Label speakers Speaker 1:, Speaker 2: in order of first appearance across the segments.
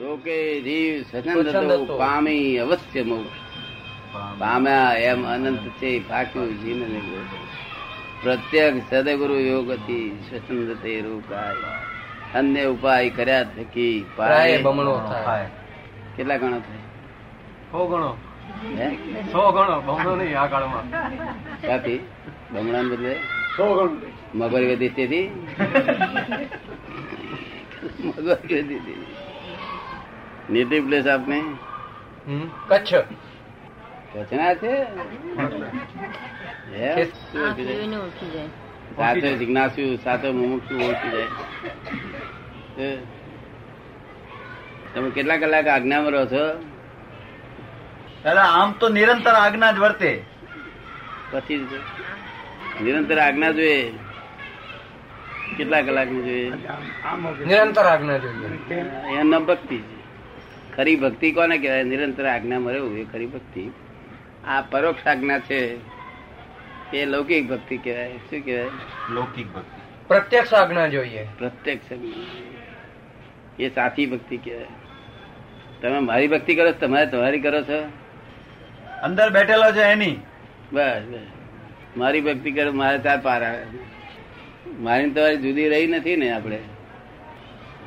Speaker 1: રોકે જીવ
Speaker 2: સ્વચ્છંદ
Speaker 1: પામી અવશ્ય મોક્ષ. પામ્યા એમ અનંત છે પાક્યું જીને પ્રત્યક્ષ સદગુરુ યોગ હતી સ્વચંદ તે રોકાય. અન્ય ઉપાય કર્યા થકી
Speaker 2: પ્રાય
Speaker 1: પાય
Speaker 2: બમણો થાય.
Speaker 1: કેટલા ગણો થાય?
Speaker 2: સો ગણો. સો ગણો. બમણો નહીં આ કાળમાં
Speaker 1: કાપી બમણા બદલે?
Speaker 2: સો ગણો.
Speaker 1: મગર ગતિ તેથી મગર ગતિ તેથી નેટિવ પ્લેસ આપને?
Speaker 2: કચ્છ.
Speaker 1: છે? જાય?
Speaker 3: ઓળખી જાય.
Speaker 1: સાતો જિજ્ઞાસુ સાથે મુમુક્ષુ ઓળખી જાય. તમે કેટલા કલાક આજ્ઞામાં રહો છો?
Speaker 4: દાદા આમ તો નિરંતર આજ્ઞા જ વર્તે.
Speaker 1: પછી નિરંતર આજ્ઞા જોઈએ. કેટલા કલાકની જોઈએ?
Speaker 2: નિરંતર આજ્ઞા જોઈએ.
Speaker 1: એનું ભક્તિ છે. ખરી ભક્તિ કોને કહેવાય? નિરંતર આજ્ઞામાં રહેવું એ ખરી ભક્તિ. આ પરોક્ષ આજ્ઞા છે એ લૌકિક ભક્તિ કહેવાય. શું કહેવાય?
Speaker 4: લૌકિક ભક્તિ.
Speaker 2: પ્રત્યક્ષ આજ્ઞા જોઈએ.
Speaker 1: પ્રત્યક્ષ એ સાચી ભક્તિ કહેવાય. તમે મારી ભક્તિ કરો છો તમારે તમારી કરો છો?
Speaker 4: અંદર બેઠેલો છે એની.
Speaker 1: બસ બસ. મારી ભક્તિ કરો મારે ત્યાં પાર આવે. મારી તમારી જુદી રહી નથી ને આપણે?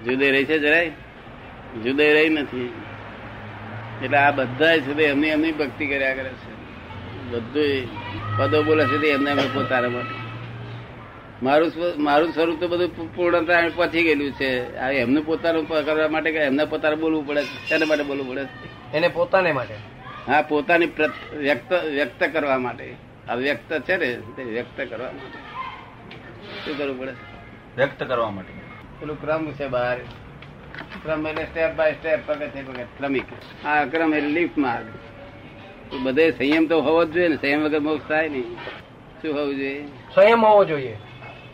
Speaker 1: જુદી રહી છે જરાય? જુદી રહી નથી. એટલે આ બધા છે તે એમની એમની ભક્તિ કર્યા કરે છે. બધું પદો બોલે છે એમને એમને પોતાના માટે. મારું મારું સ્વરૂપ તો બધું પૂર્ણતા પહોંચી ગયેલું છે. આ એમનું પોતાનું કરવા માટે કે એમને પોતાનું બોલવું પડે શેના માટે બોલવું પડે
Speaker 2: એને પોતાને માટે.
Speaker 1: હા પોતાની વ્યક્ત વ્યક્ત કરવા માટે. આ વ્યક્ત છે ને તે વ્યક્ત કરવા માટે. શું કરવું પડે?
Speaker 4: વ્યક્ત કરવા માટે.
Speaker 1: પેલું ક્રમ છે બહાર. ક્રમ એટલે સ્ટેપ બાય સ્ટેપ પગથિયે પગથિયે ક્રમિક. આ ક્રમ એટલે લિફ્ટ માર્ગ બધે સંયમ તો હોવો જ જોઈએ ને. સંયમ વગર મોક્ષ થાય નહીં. શું હોવું જોઈએ?
Speaker 2: સંયમ હોવો જોઈએ.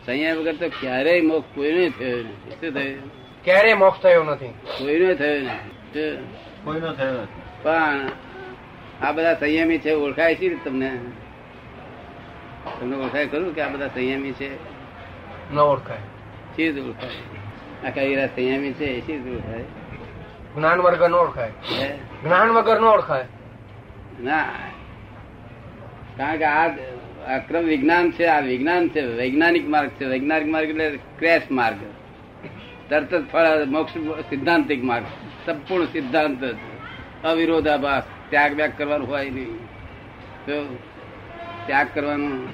Speaker 1: સંયમ વગર તો ક્યારેય મોક્ષ કોઈને થયો નથી. શું થયું?
Speaker 2: ક્યારેય મોક્ષ થયો નથી.
Speaker 1: કોઈને થયો નથી?
Speaker 4: કોઈનો થયો નથી.
Speaker 1: પણ આ બધા સંયમી છે ઓળખાય છે તમને? તમને ઓળખાય ખરું કે આ બધા સંયમી છે?
Speaker 2: ન ઓળખાય.
Speaker 1: ચીજ ઓળખાય. આખા હીરા સંયમી છે શી શું થાય?
Speaker 2: જ્ઞાન વગર નો ઓળખાય? જ્ઞાન વગર નો ઓળખાય.
Speaker 1: ના. કારણ કે આ અક્રમ વિજ્ઞાન છે આ વિજ્ઞાન છે વૈજ્ઞાનિક માર્ગ છે. વૈજ્ઞાનિક માર્ગ એટલે ક્રેશ માર્ગ. તરત જ ફળ મોક્ષ સિદ્ધાંતિક માર્ગ. સંપૂર્ણ સિદ્ધાંત જ. અવિરોધાભાસ. ત્યાગ વ્યાગ કરવાનું હોય નહીં. તો ત્યાગ કરવાનું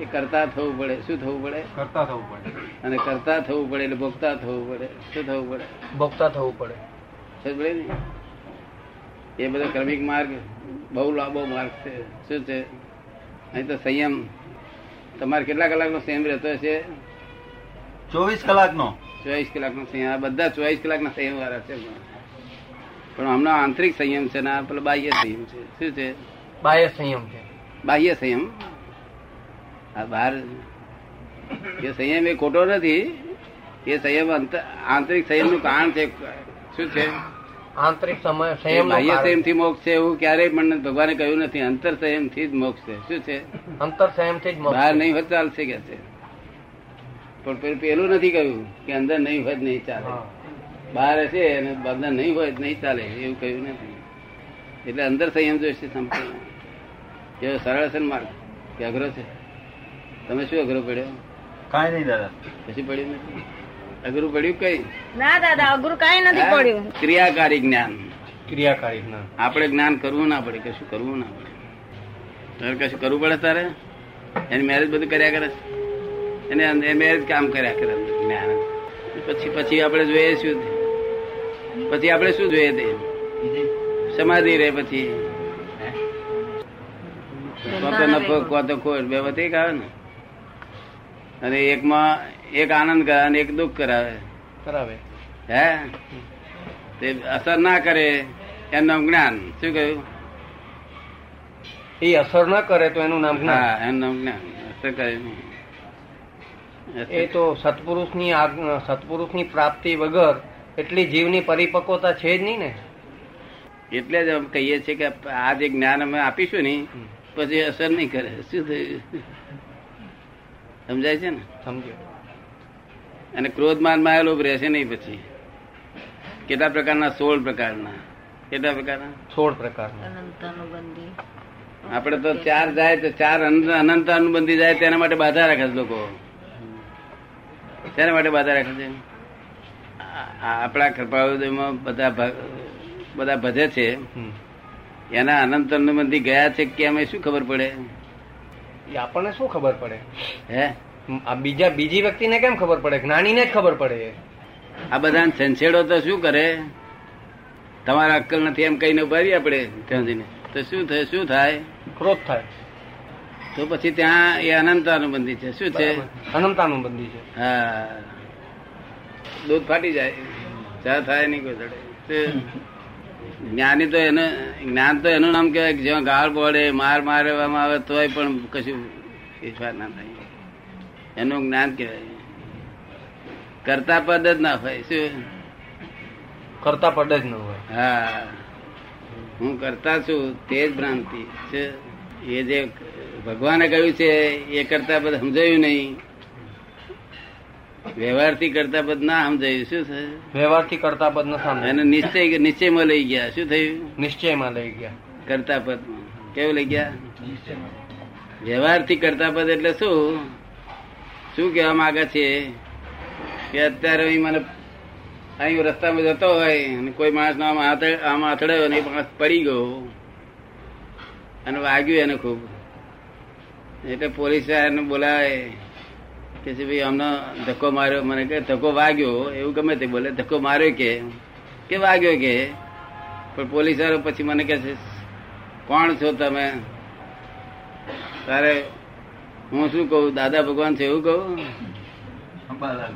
Speaker 1: એ કરતા થવું પડે. શું થવું પડે?
Speaker 2: કરતા થવું પડે.
Speaker 1: અને કરતા થવું પડે એટલે ભોગતા થવું પડે. શું થવું પડે?
Speaker 2: ભોગતા થવું પડે.
Speaker 1: પડે ને? એ બધો ક્રમિક માર્ગ બહુ લાંબો માર્ગ છે. શું છે? અહીં તો સંયમ. તમારે કેટલા કલાકનો સંયમ રહેતો છે
Speaker 4: ચોવીસ કલાકનો.
Speaker 1: ચોવીસ કલાકનો સંયમ. આ બધા ચોવીસ કલાકના સંયમ વાળા છે પણ. હમણાં આંતરિક સંયમ છે ને આ પેલો બાહ્ય સંયમ છે. શું છે?
Speaker 2: બાહ્ય સંયમ છે.
Speaker 1: બાહ્ય સંયમ. આ બહાર એ સંયમ એ ખોટો નથી એ સંયમ આંતરિક સંયમનું કારણ છે. શું છે?
Speaker 2: આંતરિક સંયમ
Speaker 1: બાહ્ય સંયમથી મોક્ષ છે એવું ક્યારેય પણ ભગવાને કહ્યું નથી. અંતર સંયમથી જ મોક્ષ છે. શું છે?
Speaker 2: અંતર સંયમથી જ
Speaker 1: બહાર નહીં હોય ચાલશે કે છે. પણ પેલું નથી કહ્યું કે અંદર નહીં હોય નહીં ચાલે. બહાર હશે અને અંદર નહીં હોય નહીં ચાલે એવું કહ્યું નથી. એટલે અંદર સંયમ જોઈશે સંપૂર્ણ. એવો સરળ છે ને માર્ગ? કે અઘરો છે? તમે શું અઘરો પડ્યો?
Speaker 4: કઈ નહીં દાદા.
Speaker 1: પછી પડ્યું નથી? અઘરું પડ્યું કઈ?
Speaker 3: ના દાદા અઘરું કઈ નથી પડ્યું.
Speaker 1: ક્રિયાકારી જ્ઞાન.
Speaker 2: ક્રિયાકારી જ્ઞાન.
Speaker 1: આપણે જ્ઞાન કરવું ના પડે કશું કરવું ના પડે. તારે કશું કરવું પડે તારે? એની મેરેજ બધું કર્યા કરે છે. એને મેરેજ કામ કર્યા કરે જ્ઞાન. પછી પછી આપણે જોઈએ શું પછી આપણે શું જોઈએ તે? સમાધિ રહે પછી. કો તો નફો કોતો ખોટ બે વધી આવે ને. અને એકમાં એક આનંદ કરાવે અને એક દુઃખ કરાવે.
Speaker 2: કરાવે.
Speaker 1: હે? તે અસર ના કરે એમનું જ્ઞાન. શું કહ્યું?
Speaker 2: એ અસર ના કરે તો એનું નામ જ્ઞાન.
Speaker 1: હા એમનું જ્ઞાન. અસર કરે
Speaker 2: એ તો સત્પુરુષની સત્પુરુષની પ્રાપ્તિ વગર એટલી જીવની પરિપક્વતા છે જ નહીં ને?
Speaker 1: એટલે જ અમે કહીએ છીએ કે આ જે જ્ઞાન અમે આપીશું ને પછી અસર નહીં કરે. શું થયું? સમજાય છે ને?
Speaker 2: સમજ્યો.
Speaker 1: અને ક્રોધ માનમાં લોભ રહેશે નહીં પછી. કેટલા પ્રકારના? સોળ પ્રકારના. કેટલા પ્રકારના?
Speaker 2: સોળ પ્રકારના.
Speaker 1: આપણે તો ચાર જાય તો ચાર અનંત અનંત અનુબંધી જાય તેના માટે બાધા રાખે છે લોકો. તેના માટે બાધા રાખે છે? આપણા કૃપાળુમાં બધા બધા ભજે છે. એના અનંત અનુબંધી ગયા છે કે અમે શું ખબર પડે?
Speaker 2: એ આપણને શું ખબર પડે?
Speaker 1: હે?
Speaker 2: આ બીજા બીજી વ્યક્તિને કેમ ખબર પડે? જ્ઞાનીને જ ખબર પડે
Speaker 1: આ બધા સંછેડો તો શું કરે? તમારા અક્કલ નથી એમ કહીને ઊભા રહીએ આપણે ત્યાં તો શું થાય શું થાય?
Speaker 2: ક્રોધ થાય.
Speaker 1: તો પછી ત્યાં એ અનંતાનુબંધી છે. શું છે?
Speaker 2: અનંતાનુબંધી છે.
Speaker 1: હા. દૂધ ફાટી જાય. ચા થાય નહીં કોઈ તે જ્ઞાની તો એને જ્ઞાન તો એનું નામ કહેવાય કે જ્યાં ગાળ પડે માર મારવામાં આવે તોય પણ કશું ફેરફાર ના થાય. એનું જ્ઞાન કહેવાય. કરતા પદ જ ના હોય શું?
Speaker 2: કરતા પડ જ ન હોય.
Speaker 1: હા. હું કરતા છું તે જ ભ્રાંતિ છે એ જે ભગવાને કહ્યું છે એ કરતા પદ સમજાયું નહીં. વ્યવહારથી કરતા પદ ના સમજાયું. શું થયું?
Speaker 2: વ્યવહારથી કરતા પદ ના સમજાય
Speaker 1: એને નિશ્ચય નિશ્ચયમાં લઈ ગયા. શું થયું?
Speaker 2: નિશ્ચયમાં લઈ ગયા.
Speaker 1: કરતા પદ. કેવું લઈ ગયા? વ્યવહારથી કરતા પદ એટલે શું? શું કહેવા માંગે છે? કે અત્યારે અહીં મને અહીં રસ્તામાં જતો હોય અને કોઈ માણસ આમ આમ અથડાયો ને માણસ પડી ગયો. અને વાગ્યું એને ખૂબ. એટલે પોલીસ એને બોલાવે. કે છે ભાઈ અમને ધક્કો માર્યો. મને કે ધક્કો વાગ્યો. એવું ગમે તે બોલે ધક્કો માર્યો કે? કે વાગ્યો કે? પણ પોલીસ વાળો પછી મને કે છે કોણ છો તમે? તારે હું શું કહું? દાદા ભગવાન છે એવું કહું?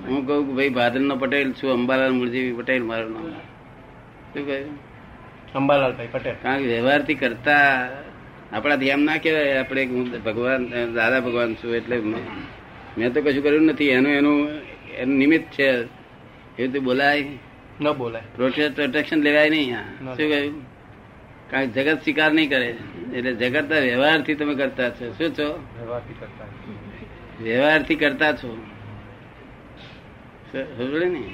Speaker 1: હું કહું કે ભાઈ ભાદર નો પટેલ છું અંબાલાલ મુરજી પટેલ મારું નામ. શું કહ્યું
Speaker 2: અંબાલાલભાઈ પટેલ.
Speaker 1: કારણ કે વ્યવહારથી કરતા આપણાથી એમ ના કહેવાય આપણે હું ભગવાન દાદા ભગવાન છું એટલે મેં તો કશું કર્યું નથી. એનું એનું એનું નિમિત્ત છે. એવું તો બોલાય.
Speaker 2: ન બોલાય.
Speaker 1: પ્રોટેક્શન લેવાય નહીં શું કહ્યું? કારણ જગત સ્વીકાર નહીં કરે એટલે જગત વ્યવહારથી તમે કરતા છો. શું છો?
Speaker 2: વ્યવહારથી કરતા
Speaker 1: વ્યવહારથી કરતા છો. સમજે ને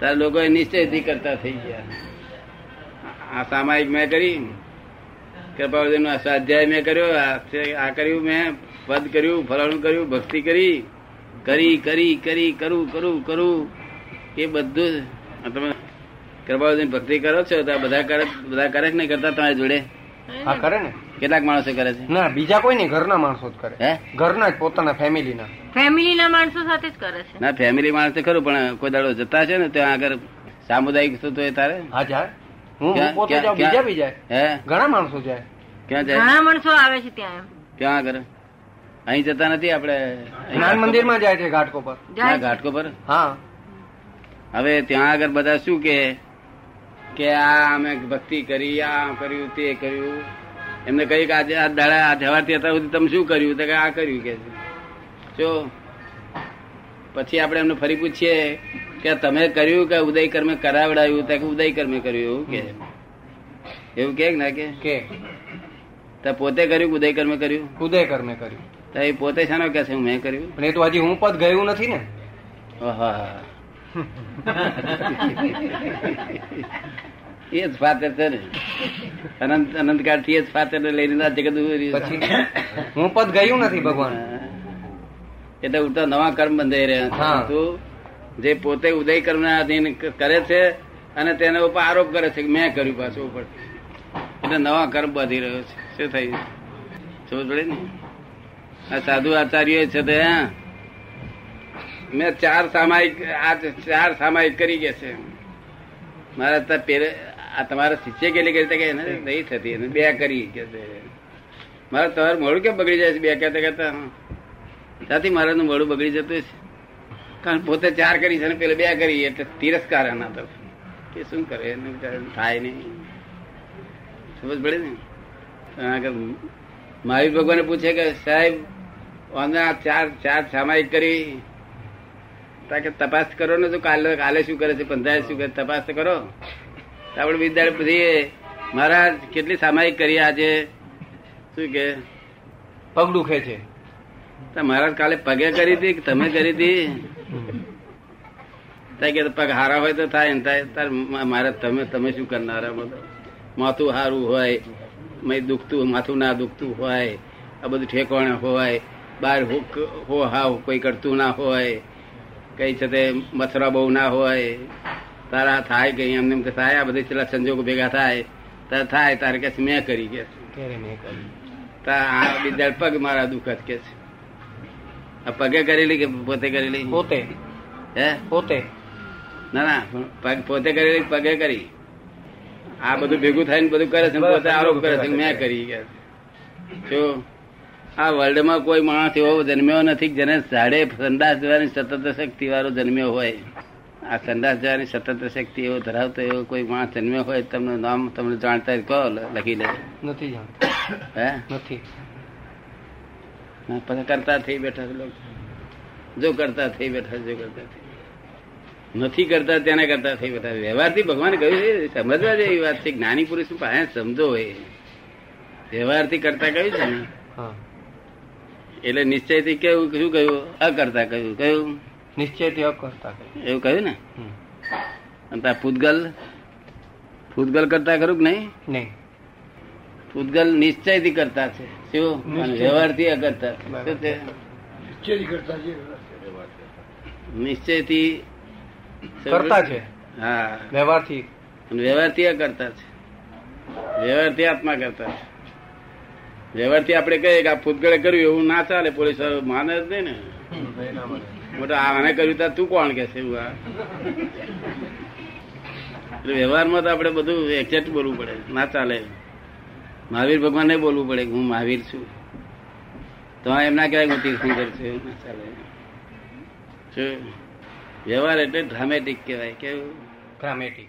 Speaker 1: તાર લોકો નિશ્ચયથી કરતા થઈ ગયા. આ સામાયિક મેં કરી. કૃપાવર્ધન સ્વાધ્યાય મેં કર્યો. આ કર્યું મેં. પદ કર્યું ફલાણું કર્યું ભક્તિ કરી કરી કરી કરી કરું કરું કરું. એ બધું તમે કૃપાવર્ધન ભક્તિ કરો છો તો બધા કરે બધા કરે કે નહીં કરતા તમારી જોડે?
Speaker 2: હા કરે ને.
Speaker 1: કેટલાક માણસો કરે છે?
Speaker 2: ના બીજા કોઈ નહીં ઘરના માણસો જ કરે.
Speaker 1: હે?
Speaker 2: ઘરના જ પોતાના ફેમિલીના.
Speaker 3: ફેમિલી ના માણસો સાથે જ કરે છે.
Speaker 1: ના ફેમિલી માણસ ખરું પણ કોઈ દાડો જતા છે ને ત્યાં આગળ સામુદાયિક થતો હોય તારે?
Speaker 2: હા જા હું હું પોતે જાઉં બીજા બી જાય.
Speaker 1: હે?
Speaker 2: ઘણા માણસો જાય.
Speaker 1: ક્યાં જાય?
Speaker 3: ઘણા માણસો આવે છે ત્યાં
Speaker 1: ક્યાં આગળ? અહીં જતા નથી આપણે
Speaker 2: જ્ઞાન મંદિરમાં જાય છે ઘાટકો પર.
Speaker 1: ઘાટકો પર?
Speaker 2: હા.
Speaker 1: હવે ત્યાં આગળ બધા શું કે કે આ અમે ભક્તિ કરી આ કર્યું તે કર્યું. એમને કહ્યું કે આજે આ દાડા આ જવાથી અત્યાર સુધી તમે શું કર્યું? તો કે આ કર્યું કે. જો પછી આપણે એમને ફરી પૂછીએ કે તમે કર્યું કે ઉદય કર્મે કરાવડાયું? તો કે ઉદય કર્મે કર્યું એવું કે. એવું કે ના કે?
Speaker 2: કે.
Speaker 1: તો પોતે કર્યું ઉદય કર્મે કર્યું?
Speaker 2: ઉદય કર્મે કર્યું.
Speaker 1: તો એ પોતે શાનો કે છે હું મેં કર્યું?
Speaker 2: પણ એ તો હજી હું પદ ગયું નથી ને.
Speaker 1: એ જ ફાતર છે ને. અનંત અનંતકાળથી જ ફાતર લઈને આ જગત
Speaker 2: પછી? હું પદ ગયું નથી ભગવાન.
Speaker 1: એટલે ઉતર નવા કર્મ બંધાઈ રહ્યા તો જે પોતે ઉદય કર્મ ના અધીન કરે છે અને તેના ઉપર આરોપ કરે છે કે મેં કર્યું પાછું ઉપર એટલે નવા કર્મ બાંધી રહ્યો છે. શું થયું? સમજ પડે ને? આ સાધુ આચાર્ય છે તે. મેં ચાર સામાયિક, આ ચાર સામાયિક કરી ગયા છે. મારા પેરે, આ તમારા શિષ્ય કેટલી કરતા કે નહીં થતી, એને બે કરી કે મારે તમારું મોડું કેમ બગડી જાય છે બે કહેતા કહેતા? સાથી મારાનું મોડું બગડી જતું છે કારણ પોતે ચાર કરી છે ને પેલે બે કરી, એટલે તિરસ્કાર એના તરફ કે શું કરે એનું થાય નહીં. સમજ પડે ને? કે મહાવીર ભગવાને પૂછે કે સાહેબ અમે આ ચાર ચાર સામાયિક કરી. તાકે તપાસ કરો ને તો કાલે કાલે શું કરે છે? પંચાયત શું કરે તપાસ તો કરો. આપણે વિદ્યાર્થી પૂછીએ મહારાજ કેટલી સામાયિક કરી આજે? શું કે?
Speaker 2: પગ દુખે છે.
Speaker 1: મહારાજ કાલે પગે કરી હતી કે તમે કરી હતી? કે પગ હારા હોય તો થાય ને થાય. તાર મારે તમે તમે શું કરનારા? માથું હારું હોય મેં દુખતું માથું ના દુખતું હોય આ બધું ઠેકોણે હોય. બાર હો- હો હાવ કોઈ કરતું ના હોય કઈ છે તે મથરા બહુ ના હોય. તારા થાય કઈ એમને એમ કે થાય આ બધી છેલ્લા સંજોગો ભેગા થાય. તારે થાય તારે કે મેં કરી કે તાર પગ મારા દુખત કે છે. આ પગે કરેલી કે પોતે કરેલી?
Speaker 2: પોતે.
Speaker 1: હે?
Speaker 2: પોતે.
Speaker 1: ના ના પગ પોતે કરેલી પગે કરી? આ બધું ભેગું થાય ને બધું કરે છે પોતે આરોપ કરે છે કે મેં કરી. કે છે. આ વર્લ્ડમાં કોઈ માણસ એવો જન્મ્યો નથી જેને સાડે સંદાસ જવાની સતત શક્તિ વાળો જન્મ્યો હોય. આ સંદાસ જવાની સતત શક્તિ એવો ધરાવતો એવો કોઈ માણસ જન્મ્યો હોય તમને નામ તમને જાણતા કહો લખી દે
Speaker 2: નથી જાણતો.
Speaker 1: હે?
Speaker 2: નથી.
Speaker 1: પછી કરતા થઈ બેઠા જો કરતા થઈ બેઠા જો કરતા થઈ નથી કરતા તેને કરતા થઈ બેઠા વ્યવહારથી ભગવાન કહ્યું છે સમજવા જેવી વાત છે. જ્ઞાની પુરુષ પાસે સમજો એ. વ્યવહારથી કરતા કહ્યું છે ને?
Speaker 2: હા.
Speaker 1: એટલે નિશ્ચયથી કેવું શું કહ્યું? અકર્તા કહ્યું. કયું
Speaker 2: નિશ્ચયથી અકર્તા કહ્યું.
Speaker 1: એવું કહ્યું ને. અને તાર પૂતગલ પૂતગલ કરતા ખરું કે નહીં?
Speaker 2: નહીં.
Speaker 1: પૂતગલ નિશ્ચયથી કરતા છે. શું? અને
Speaker 2: નિશ્ચય.
Speaker 1: વ્યવહારથી અકર્તા શું છે? નિશ્ચયથી
Speaker 2: કરતા છે.
Speaker 1: હા.
Speaker 2: વ્યવહારથી.
Speaker 1: અને વ્યવહારથી આ કરતા છે. વ્યવહારથી આત્મા કરતા છે. વ્યવહારથી આપણે કહીએ કે આ ભૂતગળે કર્યું એવું ના ચાલે, પોલીસ માને જ નહીં ને. મોટા આને કર્યું તો તું કોણ કે છે એવું આ? એટલે વ્યવહારમાં તો આપણે બધું એક્ઝેક્ટ બોલવું પડે, ના ચાલે. મહાવીર ભગવાનને બોલવું પડે હું મહાવીર છું. તો એમના કહેવાય હું તીર્થંકર છું ના ચાલે. શું વ્યવહાર એટલે ડ્રામેટિક કહેવાય, કેવું?
Speaker 2: ગ્રામેટિક